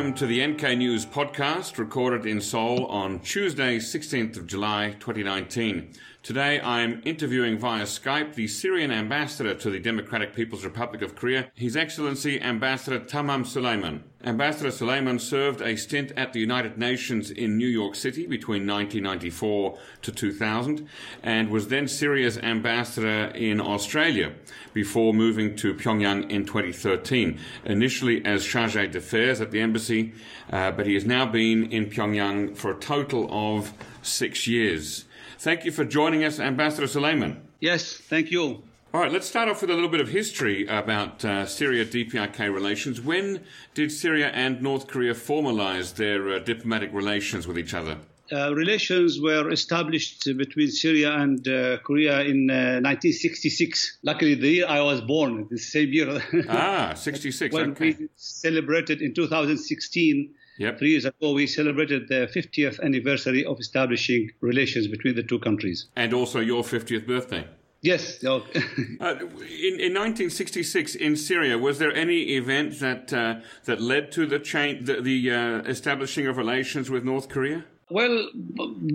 welcome to the NK News podcast recorded in Seoul on Tuesday, 16th of July 2019. Today I'm interviewing via Skype the Syrian ambassador to the Democratic People's Republic of Korea, His Excellency Ambassador Tamam Suleiman. Ambassador Suleiman served a stint at the United Nations in New York City between 1994 to 2000 and was then Syria's ambassador in Australia before moving to Pyongyang in 2013, initially as charge d'affaires at the embassy, uh, but he has now been in Pyongyang for a total of six years. Thank you for joining us, Ambassador Suleiman. Yes, thank you. All right, let's start off with a little bit of history about uh, Syria DPRK relations. When did Syria and North Korea formalize their uh, diplomatic relations with each other? Uh, relations were established between Syria and uh, Korea in 1966. Uh, Luckily, the year I was born, the same year. ah, 66. when okay. we celebrated in 2016 Yep. Three years ago, we celebrated the 50th anniversary of establishing relations between the two countries. And also your 50th birthday. Yes. uh, in, in 1966 in Syria, was there any event that uh, that led to the change, the, the uh, establishing of relations with North Korea? Well,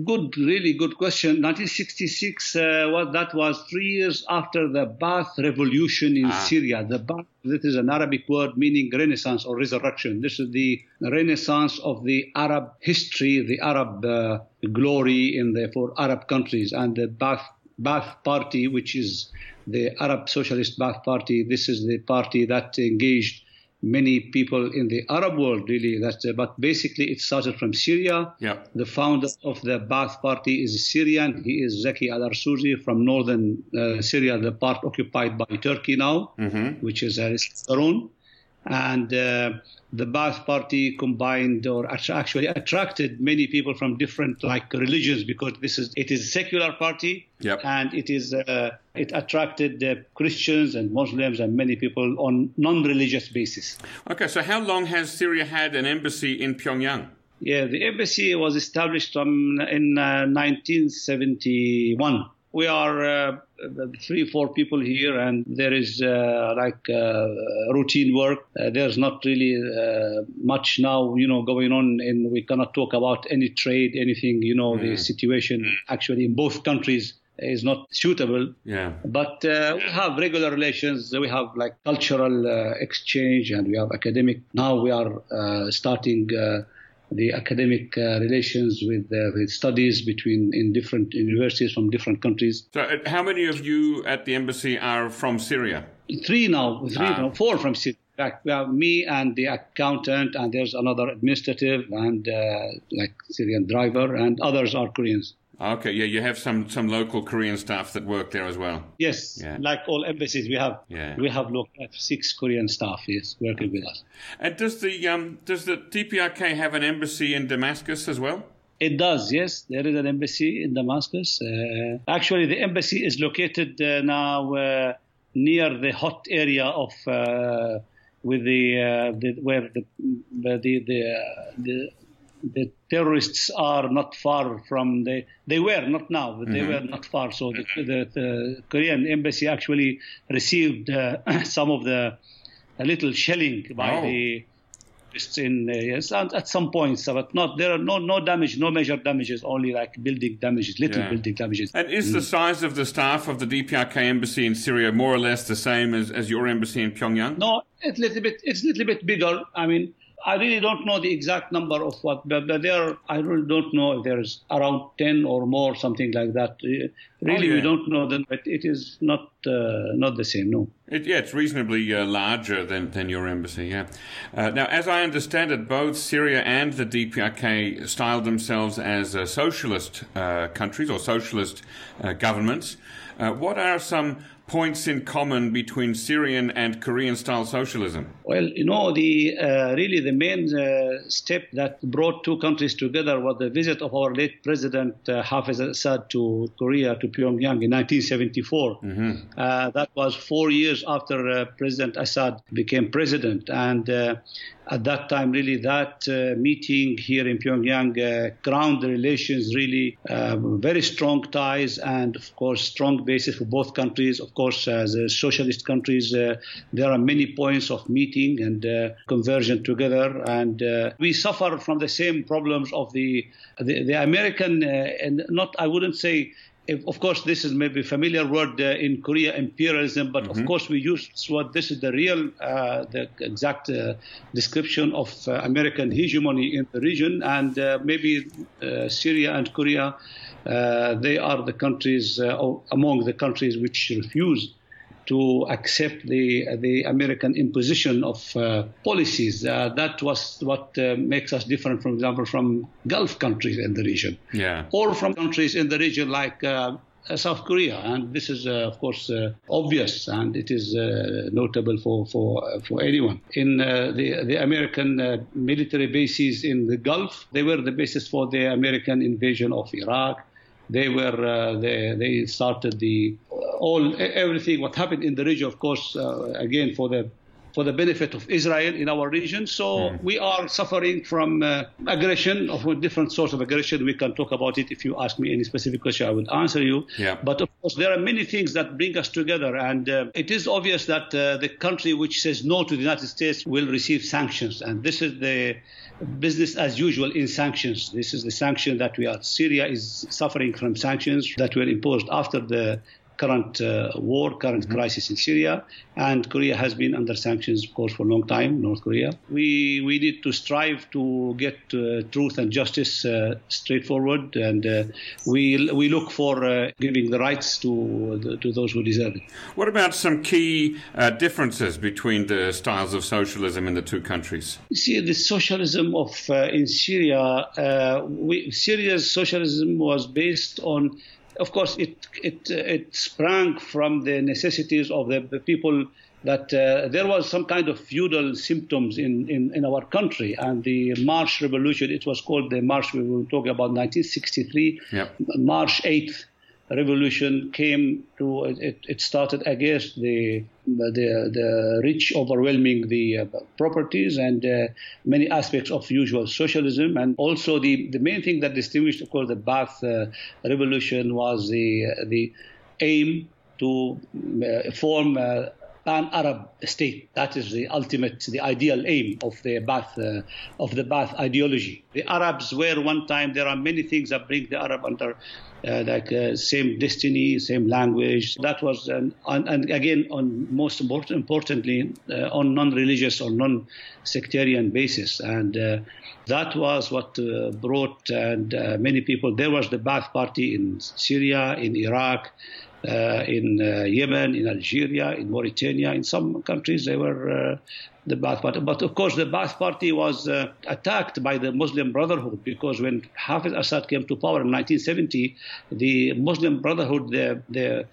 good, really good question. 1966, uh, well, that was three years after the Ba'ath revolution in ah. Syria. The Ba'ath, that is an Arabic word meaning renaissance or resurrection. This is the renaissance of the Arab history, the Arab uh, glory in the for Arab countries, and the Ba'ath, Ba'ath party, which is the Arab Socialist Ba'ath Party. This is the party that engaged many people in the Arab world, really. That, uh, but basically, it started from Syria. Yeah. The founder of the Ba'ath Party is Syrian. He is Zaki al Arsuzi from northern uh, Syria, the part occupied by Turkey now, mm-hmm. which is uh, Saron. And uh, the Ba'ath Party combined or actually attracted many people from different like religions because this is it is a secular party yep. and it is uh, it attracted uh, Christians and Muslims and many people on non-religious basis. Okay, so how long has Syria had an embassy in Pyongyang? Yeah, the embassy was established um, in uh, 1971 we are uh, three, four people here, and there is uh, like uh, routine work. Uh, there's not really uh, much now, you know, going on, and we cannot talk about any trade, anything. You know, mm. the situation actually in both countries is not suitable. Yeah. But uh, we have regular relations. We have like cultural uh, exchange, and we have academic. Now we are uh, starting the academic uh, relations with, uh, with studies between in different universities from different countries. So, uh, how many of you at the embassy are from Syria? Three now, three, ah. no, four from Syria. We have me and the accountant, and there's another administrative and uh, like Syrian driver, and others are Koreans. Okay, yeah, you have some some local Korean staff that work there as well. Yes, yeah. like all embassies, we have yeah. we have local six Korean staff yes working with us. And does the um does the DPRK have an embassy in Damascus as well? It does, yes. There is an embassy in Damascus. Uh, actually, the embassy is located uh, now uh, near the hot area of uh, with the, uh, the where the the the, the the terrorists are not far from the they were not now but they mm-hmm. were not far so the, the, the korean embassy actually received uh, some of the a little shelling by oh. the in uh, yes at some points but not there are no no damage no major damages only like building damages little yeah. building damages and is mm. the size of the staff of the DPRK embassy in Syria more or less the same as, as your embassy in Pyongyang no it's a little bit it's a little bit bigger I mean I really don't know the exact number of what, but, but there, I really don't know if there's around 10 or more, something like that. Uh, really, oh, yeah. we don't know that, but it is not uh, not the same, no. It, yeah, it's reasonably uh, larger than, than your embassy, yeah. Uh, now, as I understand it, both Syria and the DPRK styled themselves as uh, socialist uh, countries or socialist governments. what are some points in common between Syrian and Korean style socialism? Well, you know, the uh, really the main uh, step that brought two countries together was the visit of our late president uh, Hafez Assad to Korea to Pyongyang in 1974. Mm-hmm. Uh, that was four years after uh, President Assad became president, and uh, at that time, really, that uh, meeting here in Pyongyang uh, ground the relations really uh, very strong ties and, of course, strong basis for both countries. Of course, as socialist countries, uh, there are many points of meeting and uh, conversion together, and uh, we suffer from the same problems of the the, the American uh, and not I wouldn't say if, of course, this is maybe a familiar word uh, in Korea, imperialism, but mm-hmm. of course we use what this is the real, uh, the exact uh, description of uh, American hegemony in the region, and uh, maybe uh, Syria and Korea, they are the countries among the countries which refuse to accept the the American imposition of uh, policies. Uh, that was what uh, makes us different, for example, from Gulf countries in the region, yeah. or from countries in the region like. Uh, South Korea, and this is, uh, of course, uh, obvious, and it is notable for for for anyone. In the the American military bases in the Gulf, they were the basis for the American invasion of Iraq, they were uh, they they started the all everything what happened in the region of course uh, again for the for the benefit of Israel in our region. So mm. we are suffering from uh, aggression of a different sorts of aggression. We can talk about it. If you ask me any specific question, I would answer you. Yeah. But of course, there are many things that bring us together, and uh, it is obvious that uh, the country which says no to the United States will receive sanctions, and this is the business as usual in sanctions. This is the sanction that we are. Syria is suffering from sanctions that were imposed after the current uh, war, current mm-hmm. crisis in Syria, and Korea has been under sanctions, of course, for a long time. North Korea. We we need to strive to get uh, truth and justice uh, straightforward, and uh, we we look for uh, giving the rights to to those who deserve it. What about some key uh, differences between the styles of socialism in the two countries? You see, the socialism of in Syria, we, Syria's socialism was based on of course, it it it sprang from the necessities of the, the people that uh, there was some kind of feudal symptoms in, in, in, our country. And the March Revolution, it was called the March, we were talking about 1963, yep. March 8th revolution came to it, it started against the the the rich overwhelming the uh, properties and uh, many aspects of usual socialism. And also the the main thing that distinguished of course the Ba'ath uh, revolution was the the aim to uh, form uh, pan-Arab state. That is the ultimate, the ideal aim of the Ba'ath, uh, of the Ba'ath ideology. The Arabs were one time. There are many things that bring the Arab under uh, like uh, same destiny, same language. That was, um, on, and again, on most important, importantly, uh, on non-religious or non-sectarian basis. And uh, that was what uh, brought and many people. There was the Ba'ath Party in Syria, in Iraq. Uh, in uh, Yemen, in Algeria, in Mauritania, in some countries they were uh, the Ba'ath Party. But of course, the Ba'ath Party was uh, attacked by the Muslim Brotherhood because when Hafiz Assad came to power in 1970, the Muslim Brotherhood, the, the,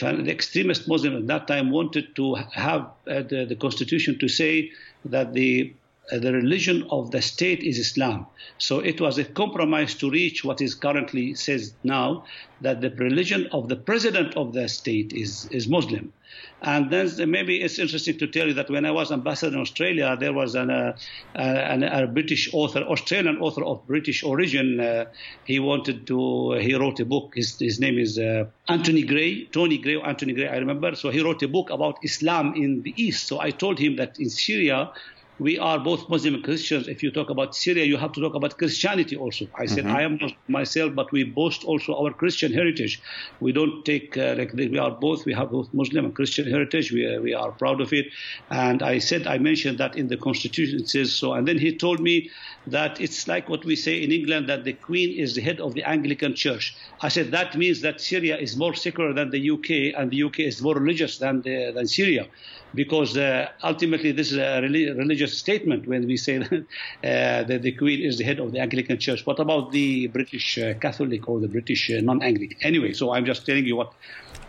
the extremist Muslim at that time, wanted to have uh, the, the constitution to say that the the religion of the state is Islam. So it was a compromise to reach what is currently says now that the religion of the president of the state is, is Muslim. And then maybe it's interesting to tell you that when I was ambassador in Australia, there was an, uh, an a British author, Australian author of British origin. Uh, he wanted to, he wrote a book. His, his name is uh, Anthony Gray, Tony Gray, Anthony Gray, I remember. So he wrote a book about Islam in the East. So I told him that in Syria, we are both Muslim and Christians. If you talk about Syria, you have to talk about Christianity also. I said, mm-hmm. I am myself, but we boast also our Christian heritage. We don't take, uh, like, we are both, we have both Muslim and Christian heritage. We, uh, we are proud of it. And I said, I mentioned that in the constitution it says so. And then he told me that it's like what we say in England that the Queen is the head of the Anglican Church. I said, that means that Syria is more secular than the UK and the UK is more religious than, the, than Syria because uh, ultimately this is a religious statement when we say that, uh, that, the Queen is the head of the Anglican Church. What about the British uh, Catholic or the British uh, non-Anglican? Anyway, so I'm just telling you what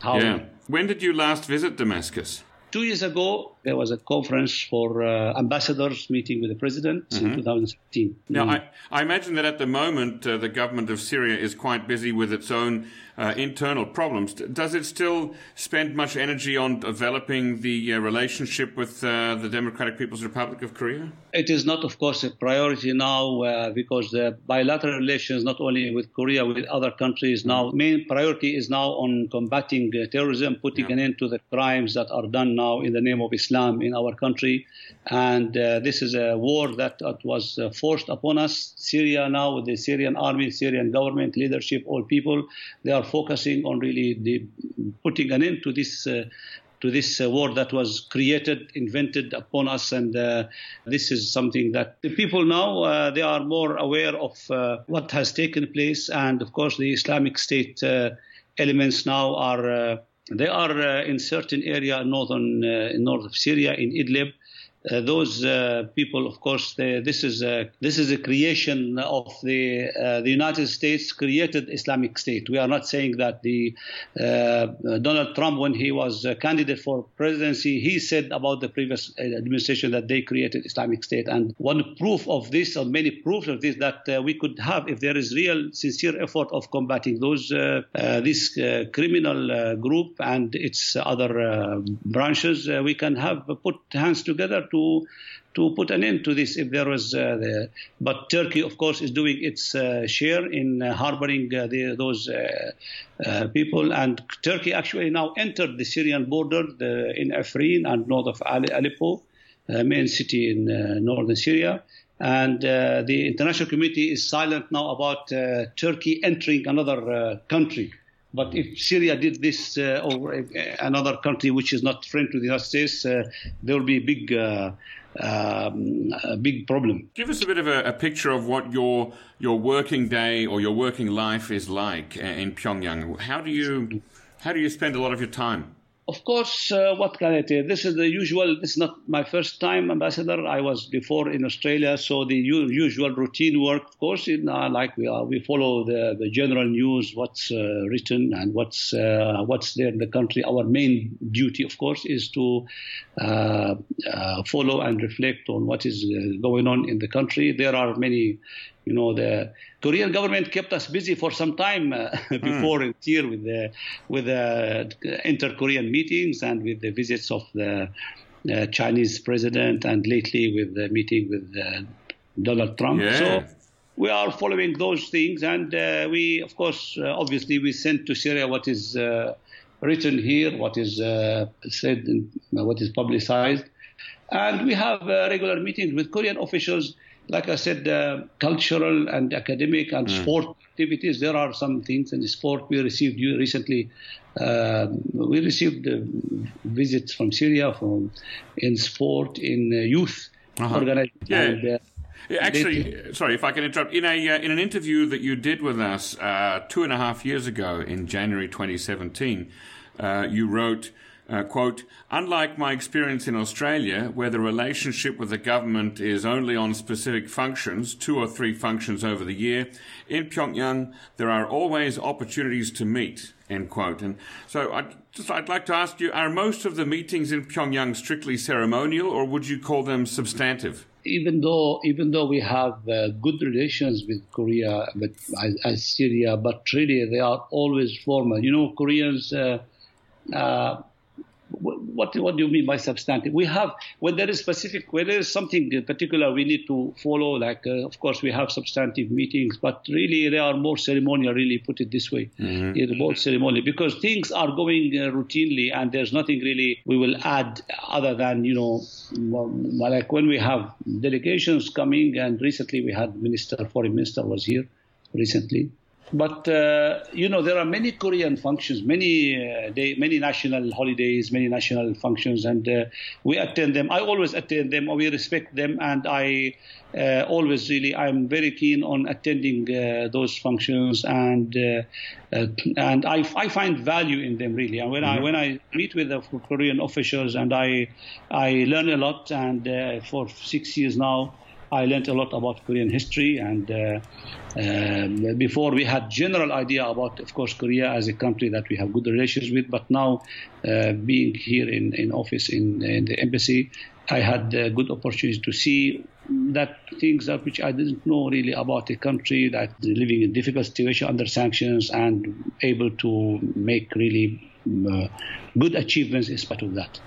how. Yeah. When did you last visit Damascus? Two years ago, there was a conference for uh, ambassadors meeting with the president mm-hmm. in 2016. Now, mm. I, I, imagine that at the moment uh, the government of Syria is quite busy with its own uh, internal problems. Does it still spend much energy on developing the uh, relationship with uh, the Democratic People's Republic of Korea? It is not, of course, a priority now uh, because the bilateral relations, not only with Korea, with other countries, now main priority is now on combating uh, terrorism, putting yeah. an end to the crimes that are done now in the name of Islam in our country. And uh, this is a war that, was forced upon us. Syria now, with the Syrian army, Syrian government, leadership, all people, they are focusing on really the, putting an end to this uh, to this uh, war that was created, invented upon us, and uh, this is something that the people now uh, they are more aware of uh, what has taken place, and of course the Islamic State uh, elements now are they are uh, in certain area northern uh, in north of Syria in Idlib. Uh, those uh, people, of course, they, this is a, this is a creation of the uh, the United States created Islamic State. We are not saying that the uh, Donald Trump, when he was a candidate for presidency, he said about the previous administration that they created Islamic State. And one proof of this, or many proofs of this, that uh, we could have if there is real, sincere effort of combating those uh, this criminal group and its other branches, we can have put hands together to to put an end to this if there was uh, the, but Turkey of course is doing its uh, share in uh, harboring uh, the, those uh, uh, people. And Turkey actually now entered the Syrian border the, in Afrin and north of Aleppo main city in northern Syria. And the international community is silent now about Turkey entering another country but if Syria did this uh, or uh, another country which is not friend to the United States, uh, there will be a big, uh, um, a big problem. Give us a bit of a, a, picture of what your your working day or your working life is like uh, in Pyongyang. How do you how do you spend a lot of your time? Of course, uh, what can I tell? This is the usual. This is not my first time ambassador. I was before in Australia, so the u- usual routine work. Of course, in, uh, like we are, we follow the, the general news, what's uh, written and what's uh, what's there in the country. Our main duty, of course, is to uh, uh, follow and reflect on what is going on in the country. There are many you know, the Korean government kept us busy for some time uh, before mm. here with the with the inter-Korean meetings and with the visits of the uh, Chinese president and lately with the meeting with uh, Donald Trump. Yeah. So we are following those things, and uh, we, of course, uh, obviously, we send to Syria what is uh, written here, what is said, what is publicized, and we have regular meetings with Korean officials like I said, uh, cultural and academic and mm. sport activities. There are some things in sport. We received recently. Uh, we received uh, visits from Syria from in sport in uh, youth uh-huh. organization. Yeah. And, uh, Actually, sorry if I can interrupt. In a uh, in an interview that you did with us two and a half years ago in January 2017, you wrote. Uh, quote, unlike my experience in Australia, where the relationship with the government is only on specific functions, two or three functions over the year, in Pyongyang, there are always opportunities to meet, end quote. And so I'd, just, I'd like to ask you, are most of the meetings in Pyongyang strictly ceremonial, or would you call them substantive? even though even though we have uh, good relations with Korea, as, as, Syria, but really they are always formal. You know, Koreans uh, uh, what what do you mean by substantive? We have when there is specific when there is something in particular we need to follow. Like uh, of course we have substantive meetings, but really they are more ceremonial. Really put it this way, mm-hmm. yeah, more ceremonial because things are going uh, routinely and there's nothing really we will add other than you know like when we have delegations coming and recently we had minister foreign minister was here recently but uh, you know, there are many Korean functions, many uh, day, many national holidays, many national functions, and uh, we attend them. I always attend them. or We respect them, and I uh, always really I'm very keen on attending uh, those functions, and uh, and I, I find value in them really. And when mm-hmm. I when I meet with the Korean officials, and I I learn a lot, and for six years now. I learned a lot about Korean history, and uh, um, before we had general idea about, of course, Korea as a country that we have good relations with. But now, uh, being here in, in office in, in the embassy, I had a good opportunity to see that things that which I didn't know really about a country that living in difficult situation under sanctions and able to make really uh, good achievements in spite of that.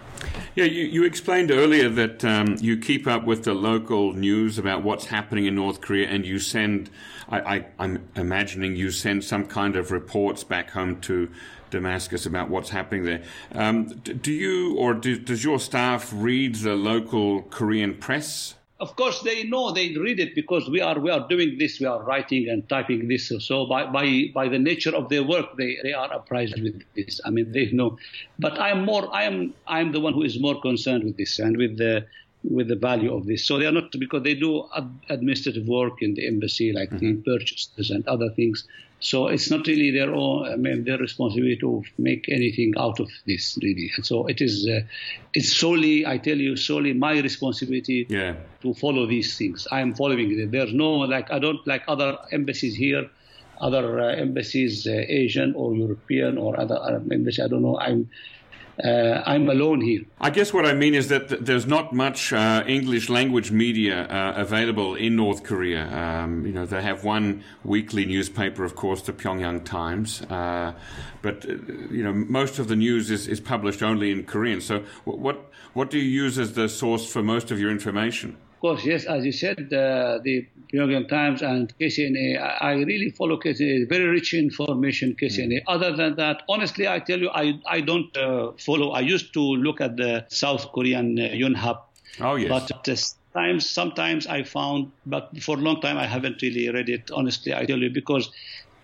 Yeah, you, you explained earlier that um, you keep up with the local news about what's happening in North Korea, and you send. I, am I'm imagining you send some kind of reports back home to Damascus about what's happening there. Um, do you or do, does your staff read the local Korean press? Of course they know they read it because we are we are doing this we are writing and typing this. So by by by the nature of their work they they are apprised with this. I mean they know. But i am more i am i am the one who is more concerned with this. And with the with the value of this so they are not because they do administrative work in the embassy like mm-hmm. the purchases and other things so it's not really their own, I mean, their responsibility to make anything out of this, really. And so it is, uh, it's solely, I tell you, solely my responsibility yeah. to follow these things. I am following it. There's no, like, I don't like other embassies here, other uh, embassies, uh, Asian or European or other Arab embassies. I don't know. I'm, uh, I'm alone here. I guess what I mean is that there's not much uh, English language media uh, available in North Korea. Um, you know, they have one weekly newspaper, of course, the Pyongyang Times, uh, but uh, you know, most of the news is, is published only in Korean. So, what what do you use as the source for most of your information? Course, yes, as you said, uh, the Pyongyang Times and KCNA, I, I, really follow KCNA, very rich information, KCNA. Mm. Other than that, honestly, I tell you, I, I don't uh, follow. I used to look at the South Korean uh, Yonhap. Oh, yes. But uh, times, sometimes I found, but for a long time I haven't really read it, honestly, I tell you, because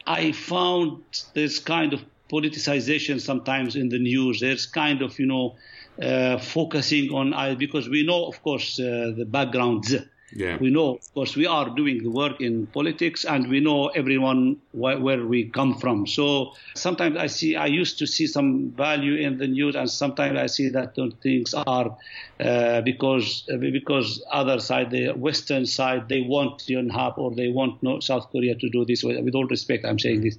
I found this kind of politicization sometimes in the news. There's kind of, you know, uh, focusing on uh, because we know, of course, uh, the backgrounds. Yeah. We know, of course, we are doing the work in politics, and we know everyone wh- where we come from. So sometimes I see, I used to see some value in the news, and sometimes I see that things are uh, because because other side, the Western side, they want Yonhap or they want South Korea to do this. With all respect, I'm saying this.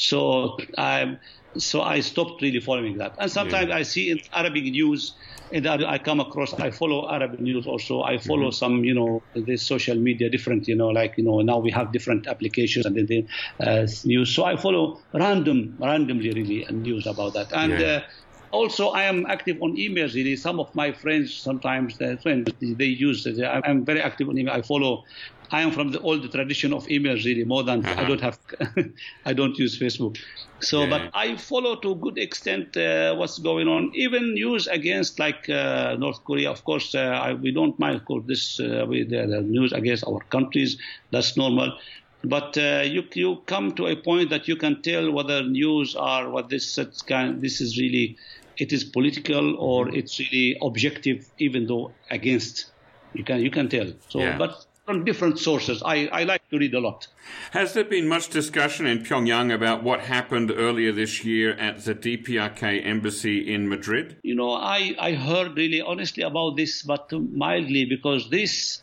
So I'm so I stopped really following that. And sometimes yeah. I see in Arabic news, and I come across, I follow Arabic news also. I follow mm-hmm. some, you know, the social media different, you know, like, you know, now we have different applications and then uh, news. So I follow random, randomly really news about that. And yeah. uh, also, I am active on emails. Really, some of my friends sometimes friends they use. I'm very active on email. I follow I am from the old tradition of emails, really, more than uh-huh. I don't have, I don't use Facebook. So, yeah. but I follow to a good extent uh, what's going on. Even news against like uh, North Korea, of course, uh, I, we don't mind of course, this uh, with the news against our countries. That's normal. But uh, you you come to a point that you can tell whether news are what this kind. This is really it is political or it's really objective, even though against. You can you can tell. So, yeah. but from different sources. I, I like to read a lot. Has there been much discussion in Pyongyang about what happened earlier this year at the DPRK embassy in Madrid? You know, I, I heard really honestly about this, but mildly, because this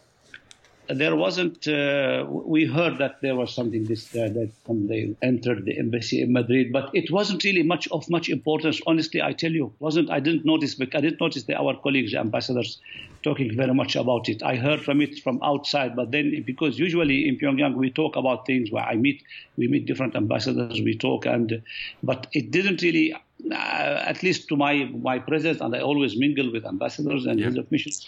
there wasn't. Uh, we heard that there was something this uh, that they entered the embassy in Madrid, but it wasn't really much of much importance. Honestly, I tell you, wasn't. I didn't notice. But I didn't notice that our colleagues, ambassadors, talking very much about it. I heard from it from outside, but then because usually in Pyongyang we talk about things where I meet, we meet different ambassadors, we talk, and but it didn't really. Uh, at least to my my presence, and I always mingle with ambassadors and yeah. heads of missions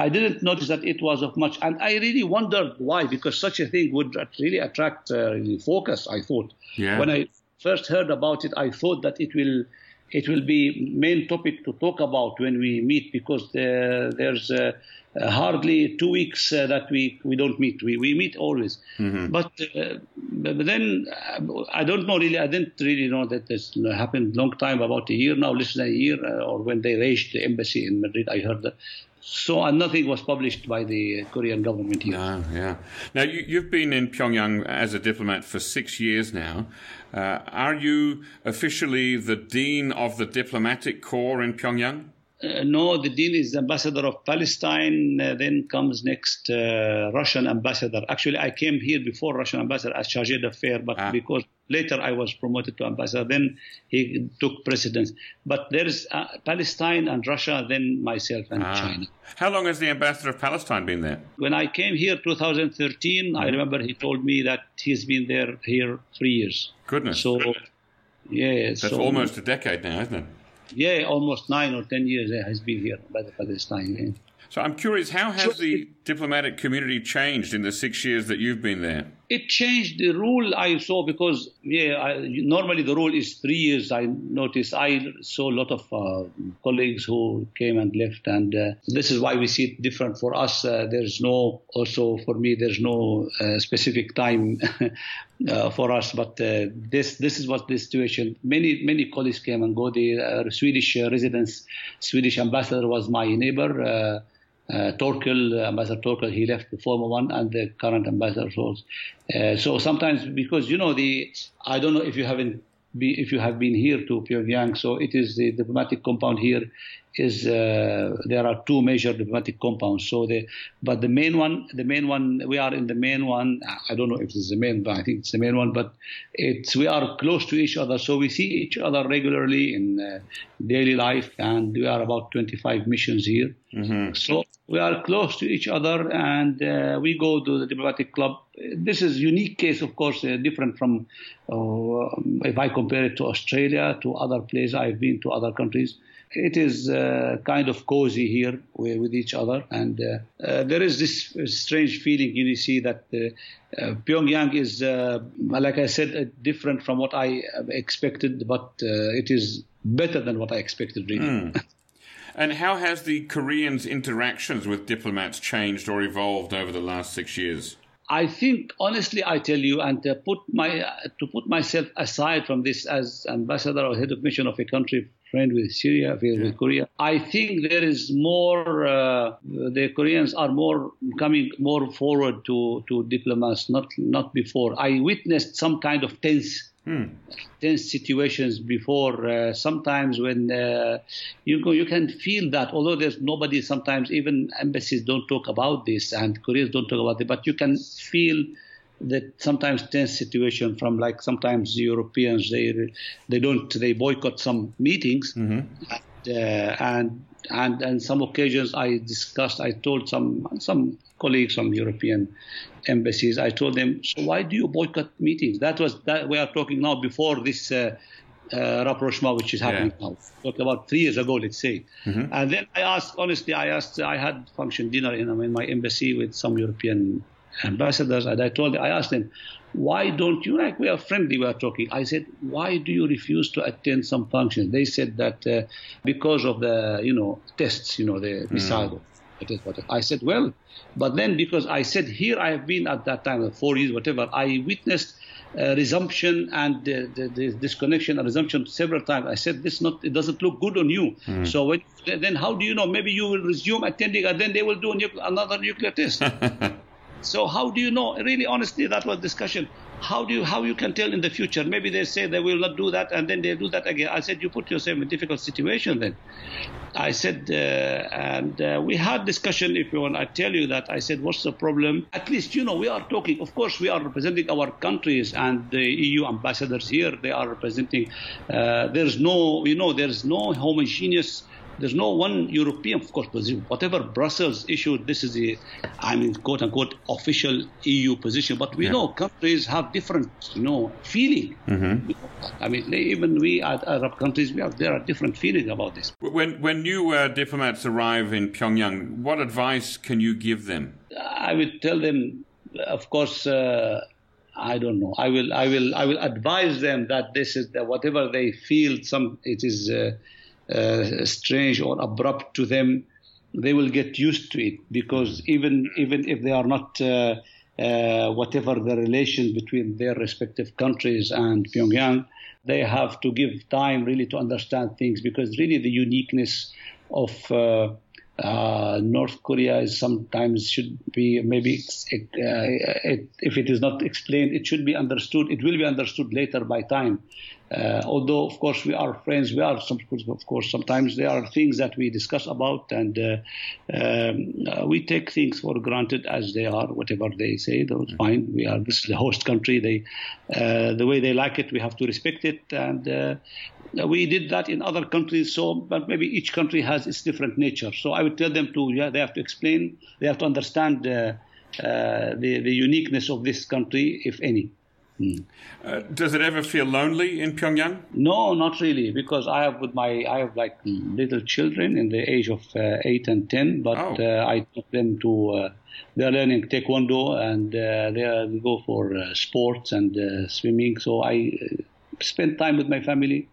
I didn't notice that it was of much, and I really wondered why, because such a thing would really attract uh, focus. I thought yeah. when I first heard about it, I thought that it will it will be main topic to talk about when we meet because uh, there's uh, uh, hardly two weeks uh, that we, we don't meet. We, we meet always. Mm-hmm. But, uh, but then uh, I don't know really. I didn't really know that this happened long time, about a year now, less than a year, or when they raised the embassy in Madrid. I heard that so and nothing was published by the Korean government here. No, yeah. Now you, have been in Pyongyang as a diplomat for six years now. Uh, are you officially the dean of the diplomatic corps in Pyongyang? Uh, no, the dean is the ambassador of Palestine. Uh, then comes next uh, Russian ambassador. Actually, I came here before Russian ambassador as chargé d'affaires, but ah. because later I was promoted to ambassador, then he took precedence. But there's uh, Palestine and Russia, then myself and ah. China. How long has the ambassador of Palestine been there? When I came here, 2013, I remember he told me that he's been there here three years. Goodness. So, yeah. That's so, almost a decade now, isn't it? Yeah, almost nine or ten years eh, has been here by the Palestine. Yeah. So I'm curious, how has the diplomatic community changed in the six years that you've been there? It changed the rule I saw because yeah, I, normally the rule is three years. I noticed I saw a lot of uh, colleagues who came and left, and uh, this is why we see it different for us. Uh, there's no also for me there's no uh, specific time uh, for us, but uh, this this is what the situation. Many many colleagues came and go. The Swedish residents, Swedish ambassador was my neighbor uh, Torkel, uh, Ambassador Torkel, he left the former one and the current ambassador. Uh, so sometimes because you know the I don't know if you haven't be, if you have been here to Pyongyang, so it is the diplomatic compound here is uh, there are two major diplomatic compounds. So the but the main one, the main one, we are in the main one. I don't know if it's the main, but I think it's the main one. But it's we are close to each other, so we see each other regularly in uh, daily life, and we are about 25 missions here. Mm-hmm. So we are close to each other, and uh, we go to the diplomatic club. This is unique case, of course, uh, different from uh, if I compare it to Australia, to other places I've been to other countries it is uh, kind of cozy here with each other, and uh, uh, there is this strange feeling you see that uh, uh, Pyongyang is, uh, like I said, different from what I expected, but it is better than what I expected, really. Mm. And how has the Koreans' interactions with diplomats changed or evolved over the last six years? I think, honestly, I tell you, and to put my to put myself aside from this as ambassador or head of mission of a country friend with Syria, with yeah. Korea. I think there is more. Uh, the Koreans are more coming more forward to to diplomats, not not before. I witnessed some kind of tense. Hmm. Tense situations before. Uh, sometimes when uh, you go, you can feel that. Although there's nobody, sometimes even embassies don't talk about this, and Koreans don't talk about it. But you can feel that sometimes tense situation from like sometimes Europeans they they don't they boycott some meetings mm-hmm. And, uh, and and and some occasions I discussed I told some some colleagues from European embassies I told them so why do you boycott meetings that was that we are talking now before this uh, uh, rapprochement which is happening yeah. now talk about three years ago let's say mm-hmm. and then I asked honestly I asked I had function dinner in, in my embassy with some European ambassadors, and I told, I asked them, why don't you like we are friendly we are talking i said why do you refuse to attend some functions they said that uh, because of the you know tests you know the missile mm. i said well but then because i said here i have been at that time four years whatever i witnessed uh, resumption and uh, the, the disconnection and resumption several times. I said this not it doesn't look good on you. Mm. So when, then how do you know? Maybe you will resume attending and then they will do another nuclear test. So how do you know? Really, honestly, that was discussion. How do you how you can tell in the future? Maybe they say they will not do that, and then they do that again. I said you put yourself in a difficult situation. Then I said, uh, and uh, we had discussion. If you want, I tell you that I said, what's the problem? At least you know we are talking. Of course, we are representing our countries, and the EU ambassadors here they are representing. Uh, there's no, you know, there's no homogeneous there's no one European, of course, whatever Brussels issued, this is the, I mean, quote unquote, official EU position. But we yeah. know countries have different, you know, feeling. Mm-hmm. I mean, even we at Arab countries, we have there are different feelings about this. When when new uh, diplomats arrive in Pyongyang, what advice can you give them? I would tell them, of course. Uh, I don't know. I will, I will, I will advise them that this is that whatever they feel, some it is uh, strange or abrupt to them, they will get used to it because even even if they are not uh, uh, whatever the relation between their respective countries and Pyongyang, they have to give time really to understand things because really the uniqueness of uh, uh, North Korea is sometimes should be maybe it, uh, it, if it is not explained, it should be understood. It will be understood later by time Uh, although, of course, we are friends, we are, some, of course, sometimes there are things that we discuss about, and uh, um, uh, we take things for granted as they are, whatever they say, that's fine. We are, this is the host country. They, uh, the way they like it, we have to respect it. And uh, we did that in other countries, so, but maybe each country has its different nature. So I would tell them to, yeah, they have to explain, they have to understand uh, the, the uniqueness of this country, if any. Mm. Uh, does it ever feel lonely in Pyongyang? No, not really, because I have with my I have like little children in the age of uh, eight and ten, but oh. uh, I took them to uh, they're learning taekwondo and uh, they go for uh, sports and swimming. So I spend time with my family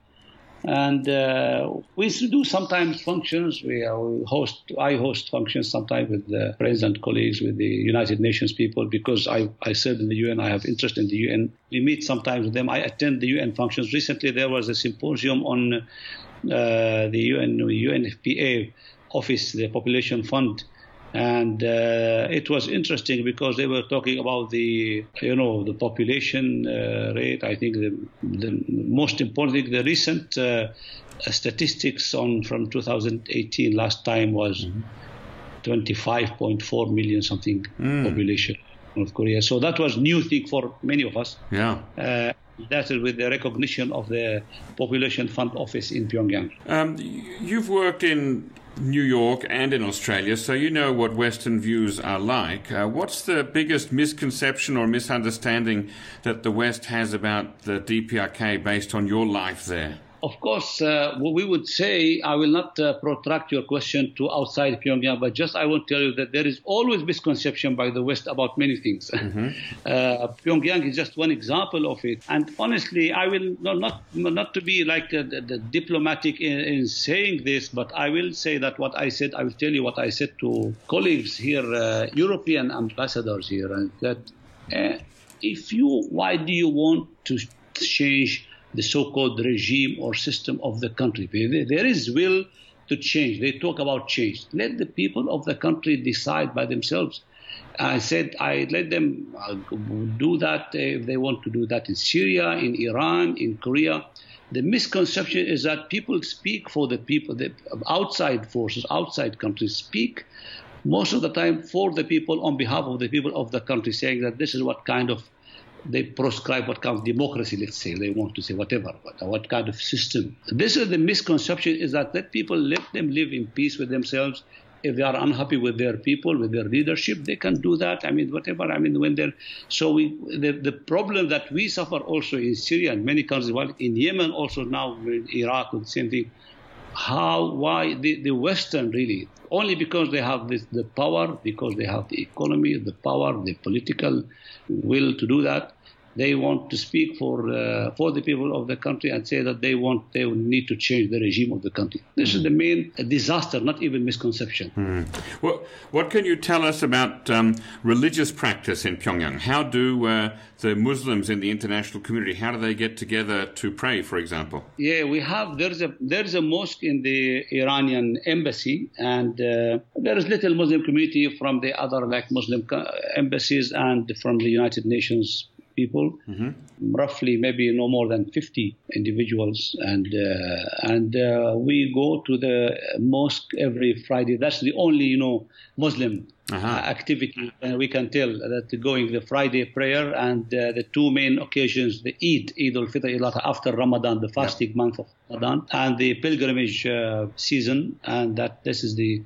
and uh, we do sometimes functions. We, uh, host, I host functions sometimes with the friends and colleagues with the United Nations people because I, I serve in the UN. I have interest in the UN. We meet sometimes with them. I attend the UN functions. Recently, there was a symposium on uh, the UN UNFPA office, the Population Fund and uh, it was interesting because they were talking about the you know the population uh, rate. I think the, the most important, the recent uh, statistics on from 2018 last time was mm-hmm. 25.4 million something mm. population North Korea. So that was new thing for many of us. Yeah. Uh, that is with the recognition of the Population Fund Office in Pyongyang. Um, you've worked in New York and in Australia, so you know what Western views are like. Uh, what's the biggest misconception or misunderstanding that the West has about the DPRK based on your life there? Of course, uh, what we would say, I will not uh, protract your question to outside Pyongyang, but just I want to tell you that there is always misconception by the West about many things. Mm-hmm. Uh, Pyongyang is just one example of it. And honestly, I will not not, not to be like uh, the, the diplomatic in, in, saying this, but I will say that what I said, I will tell you what I said to colleagues here, uh, European ambassadors here, and that uh, if you, why do you want to change? The so-called regime or system of the country. There is will to change. They talk about change. Let the people of the country decide by themselves. I said I let them uh, do that if they want to do that in Syria, in Iran, in Korea. The misconception is that people speak for the people, the outside forces, outside countries speak most of the time for the people on behalf of the people of the country, saying that this is what kind of they prescribe what kind of democracy, let's say, they want to say whatever, what, what kind of system. This is the misconception is that let people let them live in peace with themselves. If they are unhappy with their people, with their leadership, they can do that. I mean, whatever. I mean, when they're so we the, the problem that we suffer also in Syria and many countries, well, in Yemen also now in Iraq, the same thing. How? Why the, the Western really? Only because they have this, the power, because they have the economy, the power, the political will to do that they want to speak for uh, for the people of the country and say that they want they need to change the regime of the country. This mm. is the main disaster, not even misconception. Mm. Well, what can you tell us about um, religious practice in Pyongyang? How do uh, the Muslims in the international community how do they get together to pray, for example? Yeah, we have there's a there's a mosque in the Iranian embassy, and uh, there is little Muslim community from the other like Muslim embassies and from the United Nations people, mm-hmm. roughly maybe no more than 50 individuals, and uh, and uh, we go to the mosque every Friday. That's the only you know Muslim uh-huh. activity, and we can tell that going the Friday prayer and uh, the two main occasions, the Eid, Eid al-Fitr, after Ramadan, the fasting month of Ramadan, and the pilgrimage uh, season, and that this is the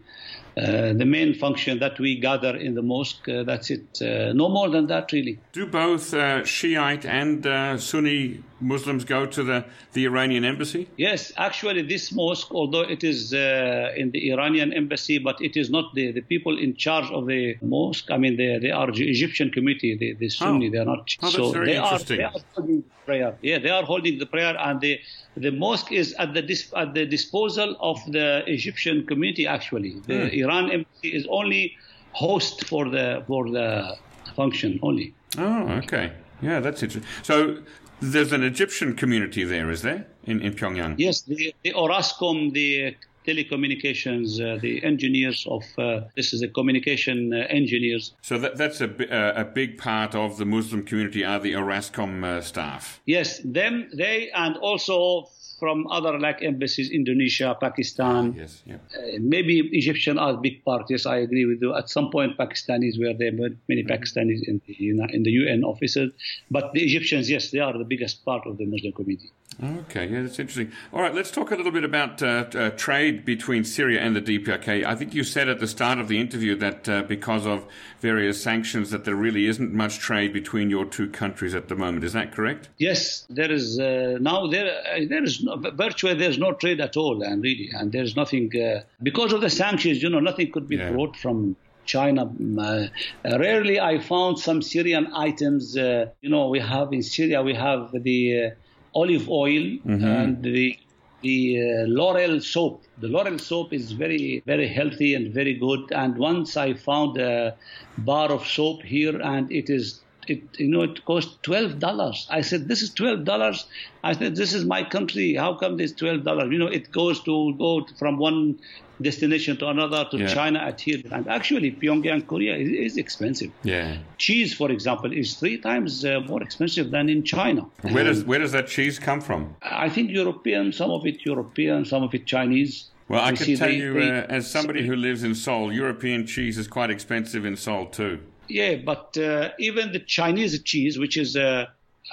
uh, the main function that we gather in the mosque. Uh, that's it. Uh, no more than that, really. Do both uh, Shiite and uh, Sunni Muslims go to the, the Iranian embassy? Yes, actually, this mosque, although it is in the Iranian embassy, but it is not the, the people in charge of the mosque. I mean, they, they are the Egyptian committee, the, the Sunni, oh. they are not. Oh, so they are, they are holding prayer. Yeah, they are holding the prayer, and the the mosque is at the dis, at the disposal of the Egyptian community. Actually, the mm. Iran embassy is only host for the for the function only. Oh, okay. Yeah, that's interesting. So there's an Egyptian community there, is there, in, in Pyongyang? Yes, the, the Orascom, the telecommunications, uh, the engineers of uh, this is the communication uh, engineers. So that, that's a, a big part of the Muslim community are the Orascom uh, staff. Yes, them, they, and also from other like embassies, Indonesia, Pakistan. Yes, yeah. Uh, maybe Egyptian are big part. Yes, I agree with you. At some point, Pakistanis were there, many mm-hmm. Pakistanis in the, in the UN offices. But the Egyptians, yes, they are the biggest part of the Muslim community. Okay, yeah, that's interesting. All right, let's talk a little bit about uh, uh, trade between Syria and the DPRK. I think you said at the start of the interview that uh, because of various sanctions, that there really isn't much trade between your two countries at the moment. Is that correct? Yes, there is uh, now there uh, there is no, virtually there's no trade at all, and really, and there's nothing uh, because of the sanctions. You know, nothing could be yeah. brought from China. Uh, rarely I found some Syrian items. Uh, you know, we have in Syria, we have the uh, olive oil mm-hmm. and the the uh, L'Oreal soap. The laurel soap is very, very healthy and very good. And once I found a bar of soap here, and it is, it you know, it cost twelve dollars. I said, "This is twelve dollars." I said, "This is my country. How come this twelve dollars?" You know, it goes to go from one destination to another to yeah. China at here. And actually, Pyongyang, Korea is, is, expensive. Yeah. Cheese, for example, is three times uh, more expensive than in China. Where does where does that cheese come from? I think European, some of it European, some of it Chinese. Well, I can tell they, you, they, uh, as somebody who lives in Seoul, European cheese is quite expensive in Seoul too. Yeah, but uh, even the Chinese cheese, which is uh,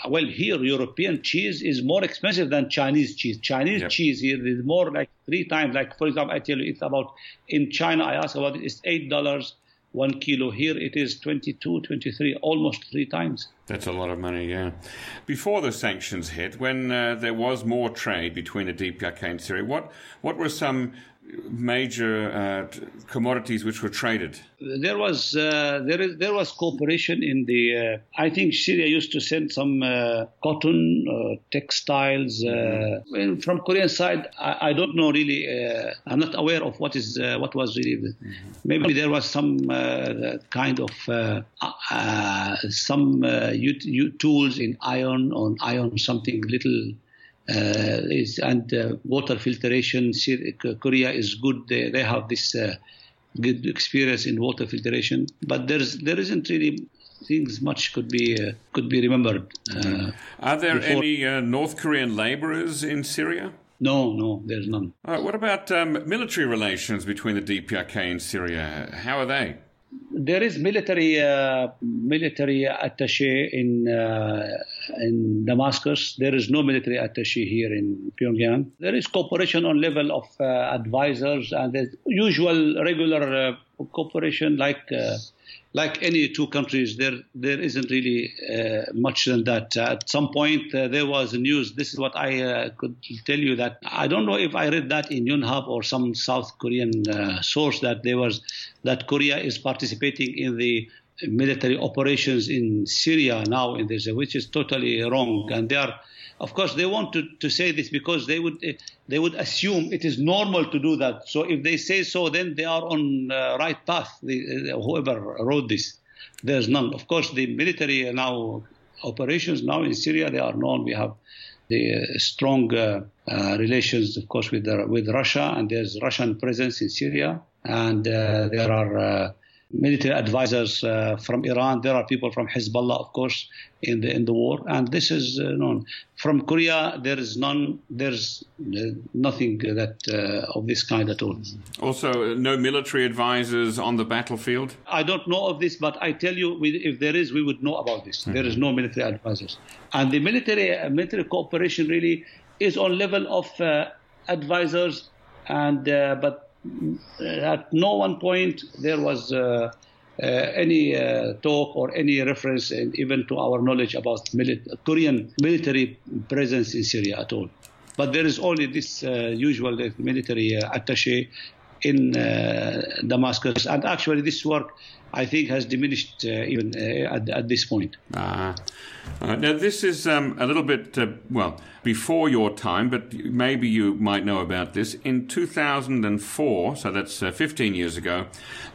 well, here European cheese is more expensive than Chinese cheese. Chinese yep. cheese here is more like three times. Like for example, I tell you, it's about in China. I ask about it. It's eight dollars one kilo. Here it is 22, 23, almost three times. That's a lot of money, yeah. Before the sanctions hit, when uh, there was more trade between the DPRK and Syria, what what were some major uh, commodities which were traded? There was uh, there is there was cooperation in the. Uh, I think Syria used to send some uh, cotton, uh, textiles mm-hmm. from Korean side. I, I don't know really. I'm not aware of what is what was really. Mm-hmm. Maybe there was some kind of some tools in iron on iron something little uh, is, and uh, water filtration. Korea is good. They, they have this uh, good experience in water filtration, but there's there isn't really things much could be uh, could be remembered. Uh, Are there before. any uh, North Korean laborers in Syria? No, no, there's none. Right, what about um, military relations between the DPRK and Syria? How are they? There is military uh, military attaché in uh, in Damascus. There is no military attaché here in Pyongyang. There is cooperation on level of uh, advisors and the usual regular uh, cooperation like uh, like any two countries, there there isn't really uh, much than that. Uh, at some point, uh, there was news. This is what I uh, could tell you that I don't know if I read that in Yonhap or some South Korean uh, source that there was that Korea is participating in the military operations in Syria now in this, which is totally wrong, and they are of course, they want to, to say this because they would they would assume it is normal to do that. So if they say so, then they are on uh, right path. The, uh, whoever wrote this, there's none. Of course, the military now operations now in Syria they are known. We have the uh, strong uh, uh, relations, of course, with the, with Russia, and there's Russian presence in Syria, and uh, there are military advisors uh, from Iran. There are people from Hezbollah, of course, in the in the war, and this is uh, known. From Korea, there is none. There's uh, nothing that uh, of this kind at all. Also, uh, no military advisors on the battlefield. I don't know of this, but I tell you, if there is, we would know about this. Mm-hmm. There is no military advisors, and the military uh, military cooperation really is on level of advisors, and but at no one point there was uh, uh, any uh, talk or any reference, even to our knowledge about Korean military presence in Syria at all. But there is only this usual military attaché in Damascus, and actually this work I think has diminished uh, even uh, at, at, this point. Ah. Uh, now, this is um, a little bit, uh, well, before your time, but maybe you might know about this. In 2004, so that's uh, 15 years ago,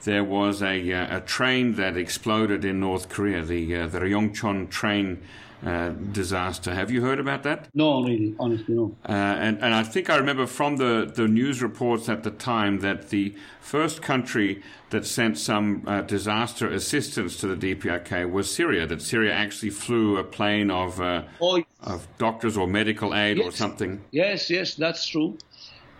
there was a, uh, a train that exploded in North Korea, the, the Ryongchon train uh, disaster. Have you heard about that? No, really, honestly, no. Uh, and, and I think I remember from the, the news reports at the time that the first country that sent some uh, disaster assistance to the DPRK was Syria, that Syria actually flew a plane of, uh, oh, of doctors or medical aid yes. or something. Yes, yes, that's true.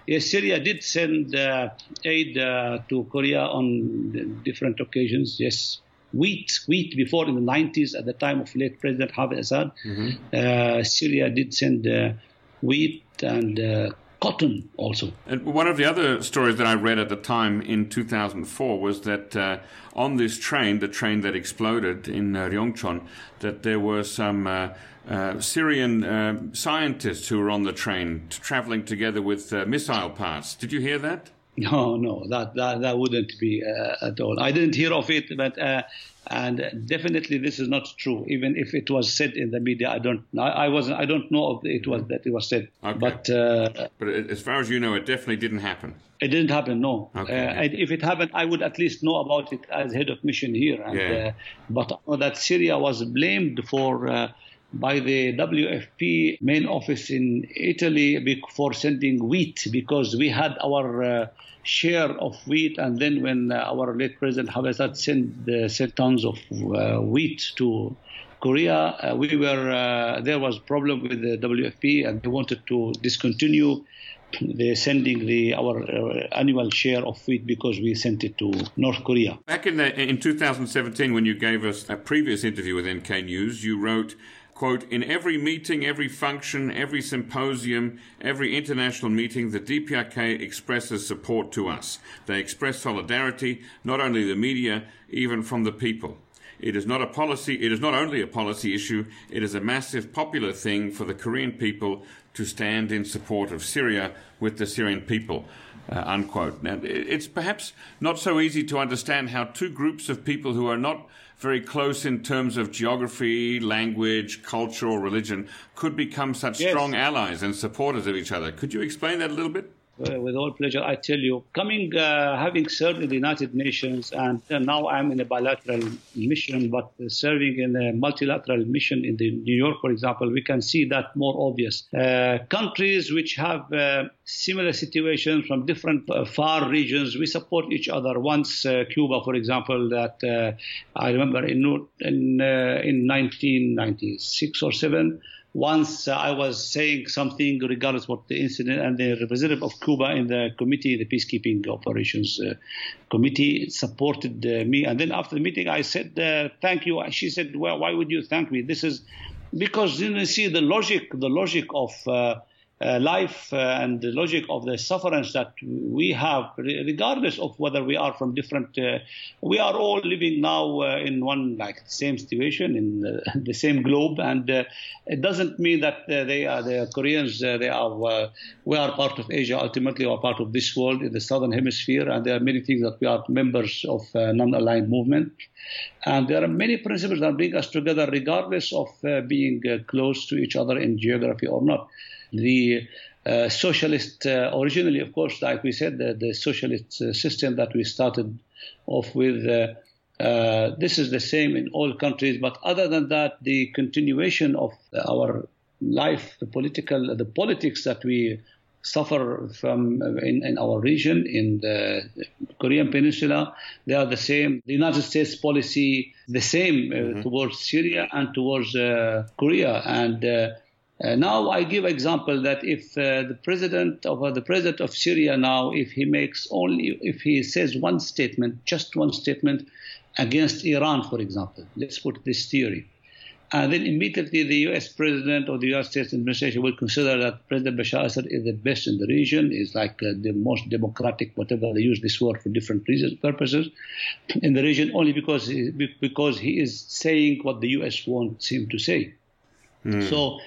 Yes, Syria did send uh, aid uh, to Korea on different occasions, yes wheat, wheat before in the 90s at the time of late President Hafez Assad. Mm-hmm. Uh, Syria did send uh, wheat and uh, cotton also. And one of the other stories that I read at the time in 2004 was that uh, on this train, the train that exploded in uh, Ryongchon, that there were some uh, uh Syrian uh, scientists who were on the train traveling together with uh, missile parts. Did you hear that? No, no, that that, that wouldn't be uh, at all. I didn't hear of it, but uh, and definitely this is not true. Even if it was said in the media, I don't. I, I wasn't. I don't know if it was that it was said. Okay. But uh, but as far as you know, it definitely didn't happen. It didn't happen. No. Okay. Uh, if it happened, I would at least know about it as head of mission here. And, yeah. Uh, but that Syria was blamed for uh, by the WFP main office in Italy for sending wheat because we had our uh, share of wheat, and then when uh, our late president Hafez sent sent tons of uh, wheat to Korea, uh, we were there was problem with the WFP, and they wanted to discontinue the sending the our uh, annual share of wheat because we sent it to North Korea. Back in the, in 2017, when you gave us a previous interview with NK News, you wrote quote, in every meeting, every function, every symposium, every international meeting, the DPRK expresses support to us. They express solidarity, not only the media, even from the people. It is not a policy, it is not only a policy issue, it is a massive popular thing for the Korean people to stand in support of Syria with the Syrian people. Uh, unquote. Now, it's perhaps not so easy to understand how two groups of people who are not very close in terms of geography, language, culture, or religion could become such yes. strong allies and supporters of each other. Could you explain that a little bit? Uh, with all pleasure, I tell you, coming, uh, having served in the United Nations, and uh, now I'm in a bilateral mission, but serving in a multilateral mission in the New York, for example, we can see that more obvious. Uh, countries which have uh, similar situations from different uh, far regions, we support each other. Once Cuba, for example, that I remember in in in 1996 or seven once uh, I was saying something regardless what the incident, and the representative of Cuba in the committee, the peacekeeping operations uh, committee, supported uh, me. And then after the meeting, I said, uh, "Thank you." She said, "Well, why would you thank me? This is because you see the logic, the logic of." Uh, life uh, and the logic of the sufferance that we have, regardless of whether we are from different, uh, we are all living now uh, in one like same situation in the same globe, and uh, it doesn't mean that uh, they are the Koreans. they are we are part of Asia. Ultimately, or part of this world in the southern hemisphere, and there are many things that we are members of non-aligned movement. And there are many principles that bring us together, regardless of being close to each other in geography or not the uh, socialist, uh, originally, of course, like we said, the, the socialist uh, system that we started off with, uh, uh, this is the same in all countries. But other than that, the continuation of our life, the political, the politics that we suffer from in, in our region, in the Korean Peninsula, they are the same. The United States policy, the same uh, mm-hmm. towards Syria and towards Korea. And uh, now I give example that if uh, the president of uh, the president of Syria now, if he makes only, if he says one statement, just one statement against Iran, for example, let's put this theory, and then immediately the U.S. president or the U.S. States administration will consider that President Bashar Assad is the best in the region, is like uh, the most democratic, whatever they use this word for different reasons, purposes, in the region only because he, because he is saying what the U.S. wants him to say. Mm. So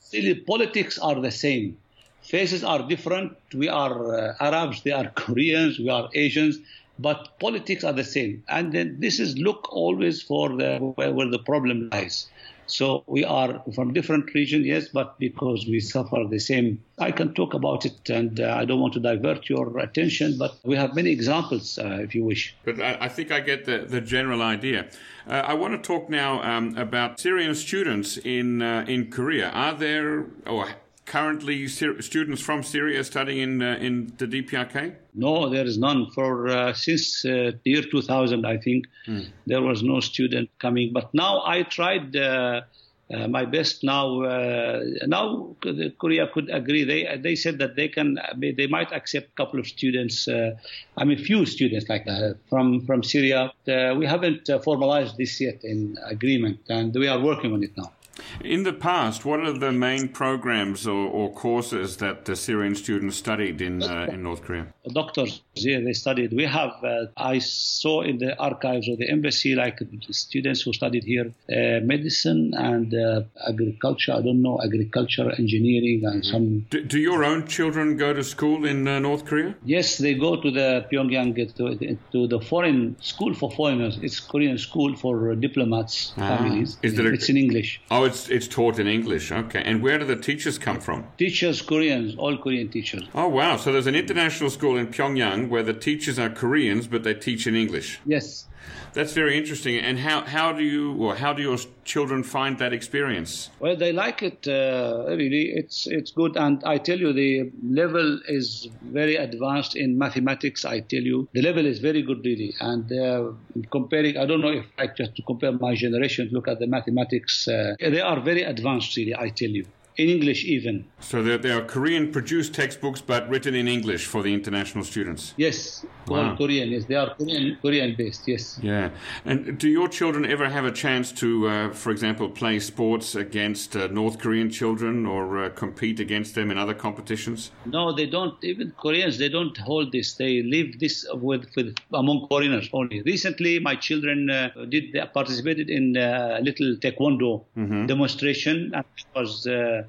still politics are the same. Faces are different. We are uh, Arabs, they are Koreans, we are Asians, but politics are the same. And then this is look always for the where, where the problem lies. So we are from different regions, yes, but because we suffer the same. I can talk about it, and uh, I don't want to divert your attention, but we have many examples, uh, if you wish. But I, I, think I get the, the general idea. Uh, I want to talk now um, about Syrian students in uh, in Korea. Are there or currently students from Syria studying in uh, in the DPRK? No, there is none. For uh, since uh, the year 2000, I think hmm. there was no student coming. But now I tried. Uh, uh, my best now. Uh, now Korea could agree. They they said that they can. They might accept a couple of students. I mean, few students like that from from Syria. we haven't formalized this yet in agreement, and we are working on it now. In the past, what are the main programs or, or courses that the Syrian students studied in uh, in North Korea? Doctors, yeah, they studied. We have, uh, I saw in the archives of the embassy, like students who studied here uh, medicine and uh, agriculture. I don't know, agriculture, engineering, and mm-hmm. some. Do, do, your own children go to school in uh, North Korea? Yes, they go to the Pyongyang, to, to the foreign school for foreigners. It's Korean school for diplomats, ah. families. Is there a, it's in English. Oh, it's it's taught in English. Okay. And where do the teachers come from? Teachers, Koreans, all Korean teachers. Oh wow! So there's an international school in Pyongyang where the teachers are Koreans, but they teach in English. Yes. That's very interesting. And how, how do you or how do your children find that experience? Well, they like it uh, really. It's it's good, and I tell you, the level is very advanced in mathematics. I tell you, the level is very good really. And uh, comparing, I don't know if I just to compare my generation, look at the mathematics. Uh, they are very advanced really. I tell you in English even. So there, there are Korean produced textbooks, but written in English for the international students. Yes, wow. all Korean. Yes, they are Korean, Korean based. Yes. Yeah. And do your children ever have a chance to, uh, for example, play sports against uh, North Korean children or uh, compete against them in other competitions? No, they don't. Even Koreans, they don't hold this. They live this with, with among foreigners only. Recently, my children uh, did participated in a little taekwondo mm-hmm. demonstration. And it was uh,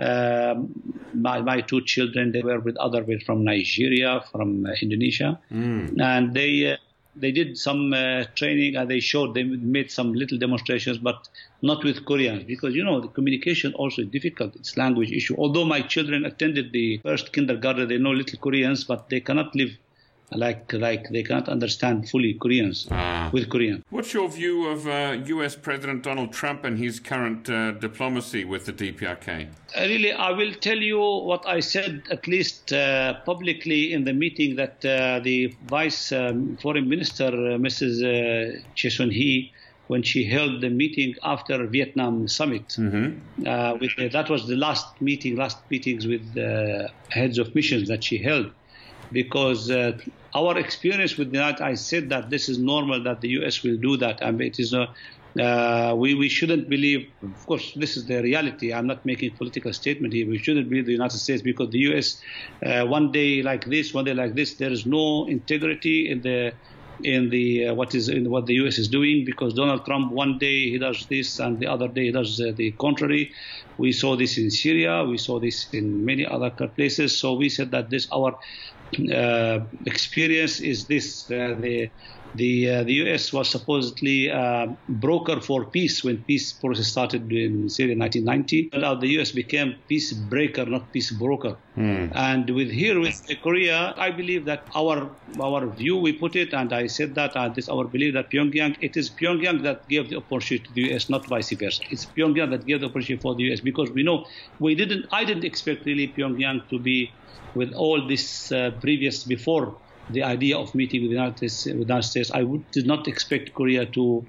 my, my two children, they were with other with from Nigeria, from uh, Indonesia, mm. and they uh, they did some uh, training and they showed they made some little demonstrations, but not with Koreans because you know the communication also is difficult. It's language issue. Although my children attended the first kindergarten, they know little Koreans, but they cannot live like like they can't understand fully Koreans ah. with Korean. What's your view of uh, U.S. President Donald Trump and his current uh, diplomacy with the DPRK? Uh, really, I will tell you what I said at least uh, publicly in the meeting that uh, the Vice um, Foreign Minister, uh, Mrs. Uh, Choi Soon-hee, when she held the meeting after Vietnam summit. Mm-hmm. Uh, with, that was the last meeting, last meetings with the heads of missions that she held because uh, our experience with the United, I said that this is normal that the U.S. will do that, and it is a uh, we, we shouldn't believe, of course, this is the reality. I'm not making political statement here. We shouldn't believe the United States because the U.S. Uh, one day like this, one day like this, there is no integrity in the in the uh, what is in what the U.S. is doing because Donald Trump one day he does this and the other day he does uh, the contrary. We saw this in Syria, we saw this in many other places. So we said that this our experience is this: uh, the the uh, the U.S. was supposedly uh, broker for peace when peace process started in Syria in 1990. Now the U.S. became peace breaker, not peace broker. Mm. And with here with Korea, I believe that our our view we put it, and I said that uh, this our belief that Pyongyang it is Pyongyang that gave the opportunity to the U.S. not vice versa. It's Pyongyang that gave the opportunity for the U.S. because we know we didn't I didn't expect really Pyongyang to be with all this uh, previous before the idea of meeting with the United States, with the United States I would, did not expect Korea to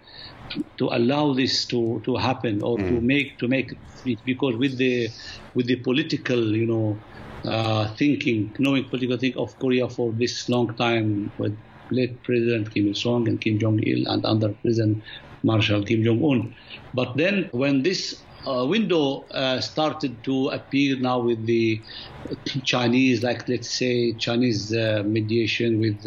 to allow this to, to happen or mm. to make to make it because with the with the political you know uh, thinking knowing political thinking of Korea for this long time with late President Kim Il Sung and Kim Jong Il and under President Marshal Kim Jong Un, but then when this uh, window uh, started to appear now with the Chinese, like let's say Chinese uh, mediation with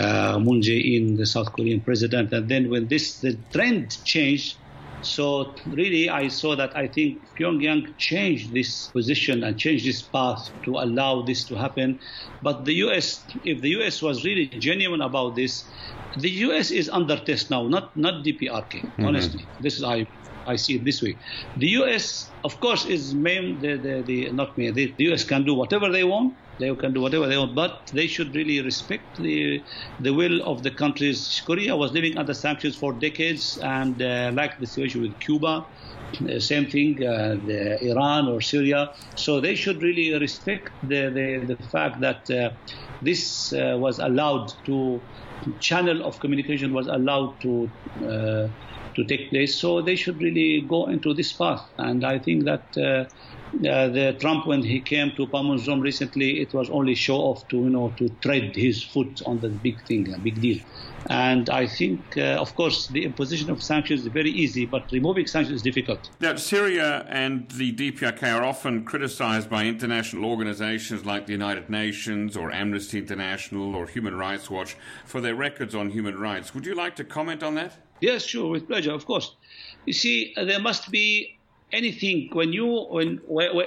uh, Moon Jae-in, the South Korean president, and then when this the trend changed. So really, I saw that I think Pyongyang changed this position and changed this path to allow this to happen. But the U.S., if the U.S. was really genuine about this, the U.S. is under test now, not not DPRK. Mm-hmm. Honestly, this is I I see it this way. The U.S., of course, is main, the, the, the not me, the, the U.S. can do whatever they want. They can do whatever they want, but they should really respect the the will of the countries. Korea was living under sanctions for decades, and uh, like the situation with Cuba, uh, same thing, uh, Iran or Syria. So they should really respect the, the, the fact that uh, this uh, was allowed to, channel of communication was allowed to uh, to take place. So they should really go into this path. And I think that uh, uh, the Trump, when he came to Panmunjom recently, it was only show off to you know to tread his foot on the big thing, a big deal. And I think, uh, of course, the imposition of sanctions is very easy, but removing sanctions is difficult. Now, Syria and the DPRK are often criticized by international organizations like the United Nations or Amnesty International or Human Rights Watch for their records on human rights. Would you like to comment on that? Yes, sure, with pleasure, of course. You see, uh, there must be anything when you when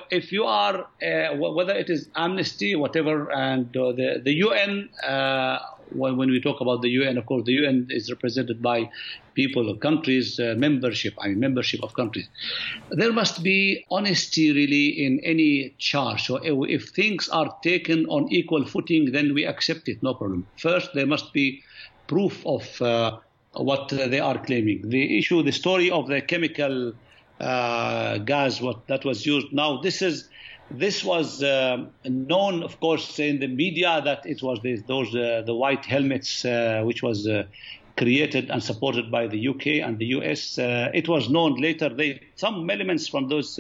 if you are uh, whether it is amnesty whatever and uh, the the UN uh, when, when we talk about the UN of course the UN is represented by people or countries uh, membership I mean membership of countries. There must be honesty really in any charge. So if, if things are taken on equal footing then we accept it no problem. First there must be proof of uh, what they are claiming. The issue, the story of the chemical uh, gas, what that was used. Now, this is this was uh, known, of course, in the media that it was this, those uh, the white helmets, uh, which was uh, created and supported by the UK and the US. Uh, it was known later. They some elements from those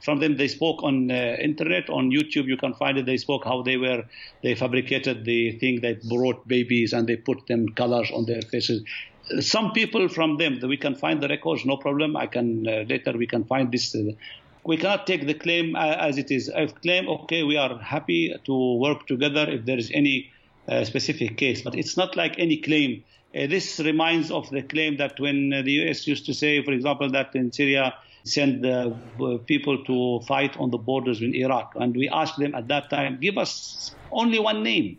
from them they spoke on internet on YouTube. You can find it. They spoke how they were they fabricated the thing that brought babies and they put them colors on their faces some people from them, we can find the records, no problem. I can uh, later we can find this. Uh, we cannot take the claim uh, as it is. If claim, okay, we are happy to work together if there is any uh, specific case, but it's not like any claim. Uh, this reminds of the claim that when the U.S. used to say, for example, that in Syria send uh, people to fight on the borders in Iraq, and we asked them at that time, give us only one name.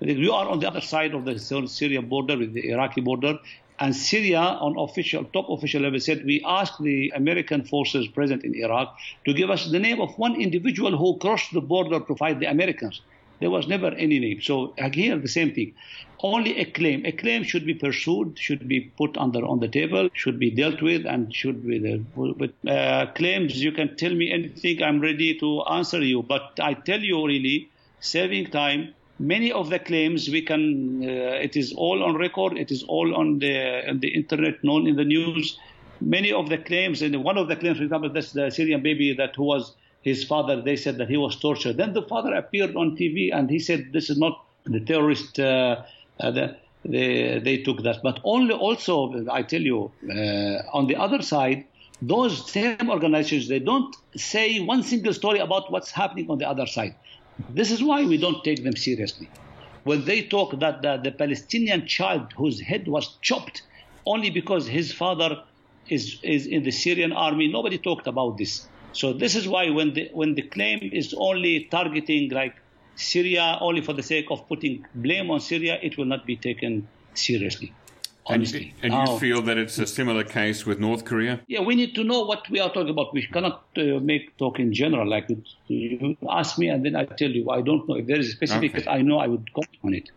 You are on the other side of the Syria border with the Iraqi border. And Syria, on official, top official level, said we asked the American forces present in Iraq to give us the name of one individual who crossed the border to fight the Americans. There was never any name. So here, the same thing. Only a claim. A claim should be pursued, should be put under on the table, should be dealt with, and should be there. But uh, claims, you can tell me anything. I'm ready to answer you. But I tell you, really, saving time many of the claims we can uh, it is all on record it is all on the on the internet known in the news. Many of the claims and one of the claims for example that's the syrian baby that who was his father they said that he was tortured. Then the father appeared on tv and he said this is not the terrorist uh, uh, the, they, they took that. But only also i tell you uh, on the other side those same organizations they don't say one single story about what's happening on the other side this is why we don't take them seriously. When they talk that the, the Palestinian child whose head was chopped only because his father is, is in the Syrian army, nobody talked about this. So this is why when the, when the claim is only targeting like Syria only for the sake of putting blame on Syria, it will not be taken seriously honestly. And, and you feel that it's a similar case with North Korea? Yeah, we need to know what we are talking about. We cannot uh, make talk in general. Like you ask me, and then I tell you. I don't know if there is a specific. Okay. I know I would comment on it.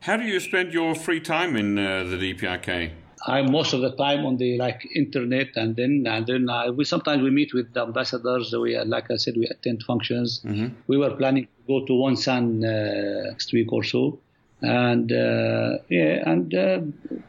How do you spend your free time in uh, the DPRK? I'm most of the time on the like internet, and then and then uh, we sometimes we meet with the ambassadors. We like I said, we attend functions. Mm-hmm. We were planning to go to Wonsan uh, next week or so and uh, yeah, and uh,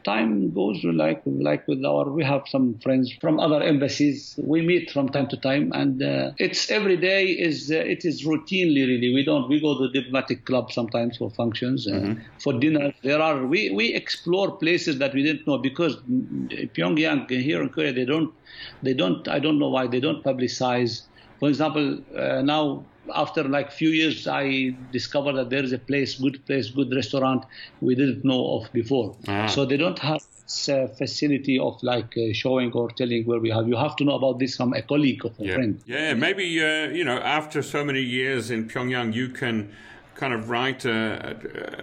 time goes like like with our. We have some friends from other embassies. We meet from time to time, and uh, it's every day is uh, it is routinely really. We don't we go to the diplomatic club sometimes for functions, uh, mm-hmm. for dinner. There are we we explore places that we didn't know because Pyongyang here in Korea they don't they don't I don't know why they don't publicize. For example, uh, now after like few years, I discovered that there is a place, good place, good restaurant we didn't know of before. Ah. So they don't have uh, facility of like uh, showing or telling where we have. You have to know about this from a colleague or a yeah. friend. Yeah, maybe uh, you know after so many years in Pyongyang, you can kind of write a,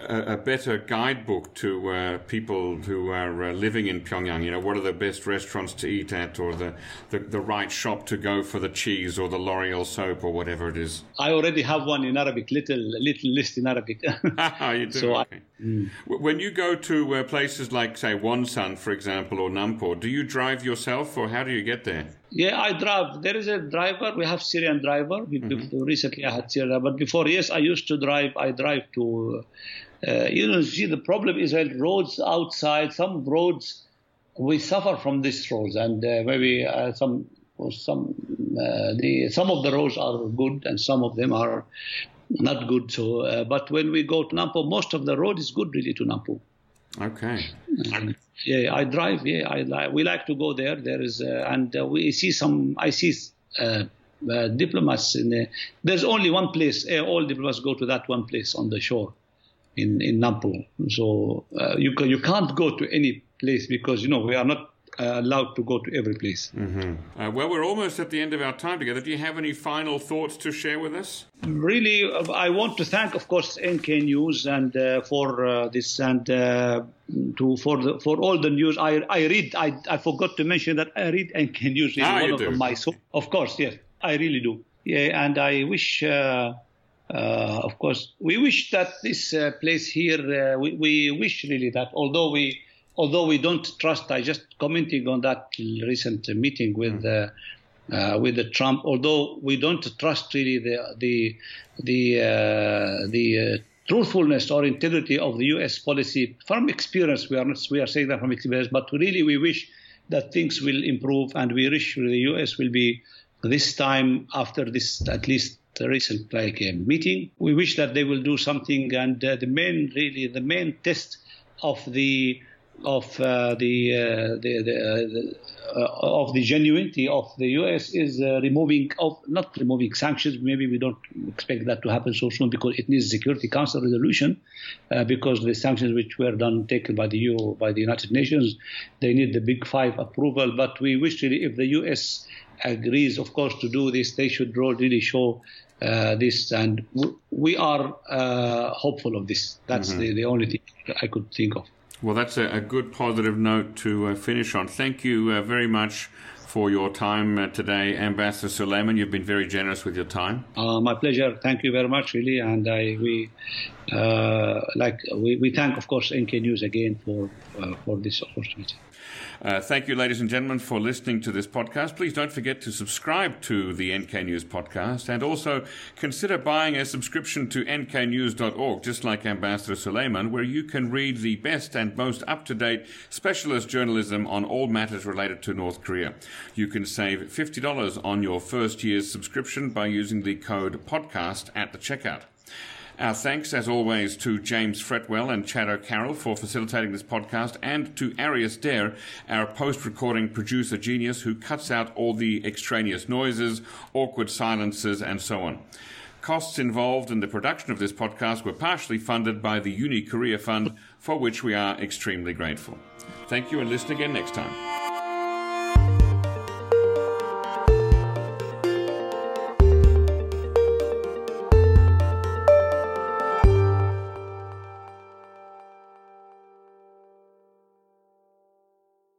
a, a better guidebook to uh, people who are uh, living in Pyongyang? You know, what are the best restaurants to eat at, or the, the, the right shop to go for the cheese, or the L'Oreal soap, or whatever it is? I already have one in Arabic, little little list in Arabic. you do. So okay. I, mm. When you go to uh, places like, say, Wonsan, for example, or Nampo, do you drive yourself, or how do you get there? Yeah, I drive. There is a driver. We have Syrian driver. Mm-hmm. Recently, I had Syrian, but before, yes, I used to drive. I drive to. Uh, you know, see, the problem is that roads outside. Some roads we suffer from these roads, and uh, maybe uh, some some uh, the some of the roads are good, and some of them are not good. So, uh, but when we go to Nampo, most of the road is good, really, to Nampo. Okay. Uh, yeah, I drive. Yeah, I like. We like to go there. There is, uh, and uh, we see some. I see uh, uh, diplomats. In the, there's only one place. Uh, all diplomats go to that one place on the shore, in in Nampo. So you can, you can't go to any place because you know we are not uh, allowed to go to every place. Mm-hmm. Uh, well, we're almost at the end of our time together. Do you have any final thoughts to share with us? Really, uh, I want to thank, of course, NK News and uh, for uh, this and uh, to for the, for all the news. I I read. I, I forgot to mention that I read NK News. Is ah, one of do. my so, of course, yes, I really do. Yeah, and I wish. of course, we wish that this place here. we, we wish really that although we although we don't trust, I just commenting on that recent meeting with uh, uh, with the Trump. Although we don't trust really the the the uh, the uh, truthfulness or integrity of the U.S. policy from experience, we are not we are saying that from experience, but really we wish that things will improve, and we wish the U.S. will be this time after this at least recent like uh, meeting. We wish that they will do something, and uh, the main really the main test of the of uh, the, uh, the, the, uh, uh, of the genuinity of the U.S. is uh, removing of not removing sanctions. Maybe we don't expect that to happen so soon because it needs Security Council resolution. Uh, because the sanctions which were done taken by the EU by the United Nations, they need the Big Five approval. But we wish really if the U.S. agrees, of course, to do this, they should really show uh, this, and we are uh, hopeful of this. That's mm-hmm. the, the only thing I could think of. Well, that's a, a good positive note to uh, finish on. Thank you uh, very much for your time uh, today, Ambassador Suleiman. You've been very generous with your time. Uh, my pleasure. Thank you very much, really. And I, we uh, like we, we thank, of course, NK News again for uh, for this opportunity. Uh, thank you, ladies and gentlemen, for listening to this podcast. Please don't forget to subscribe to the NK News podcast and also consider buying a subscription to nknews.org, just like Ambassador Suleiman, where you can read the best and most up to date specialist journalism on all matters related to North Korea. You can save $50 on your first year's subscription by using the code podcast at the checkout. Our thanks, as always, to James Fretwell and Chad O'Carroll for facilitating this podcast, and to Arius Derr, our post recording producer genius who cuts out all the extraneous noises, awkward silences, and so on. Costs involved in the production of this podcast were partially funded by the Uni Korea Fund, for which we are extremely grateful. Thank you and listen again next time.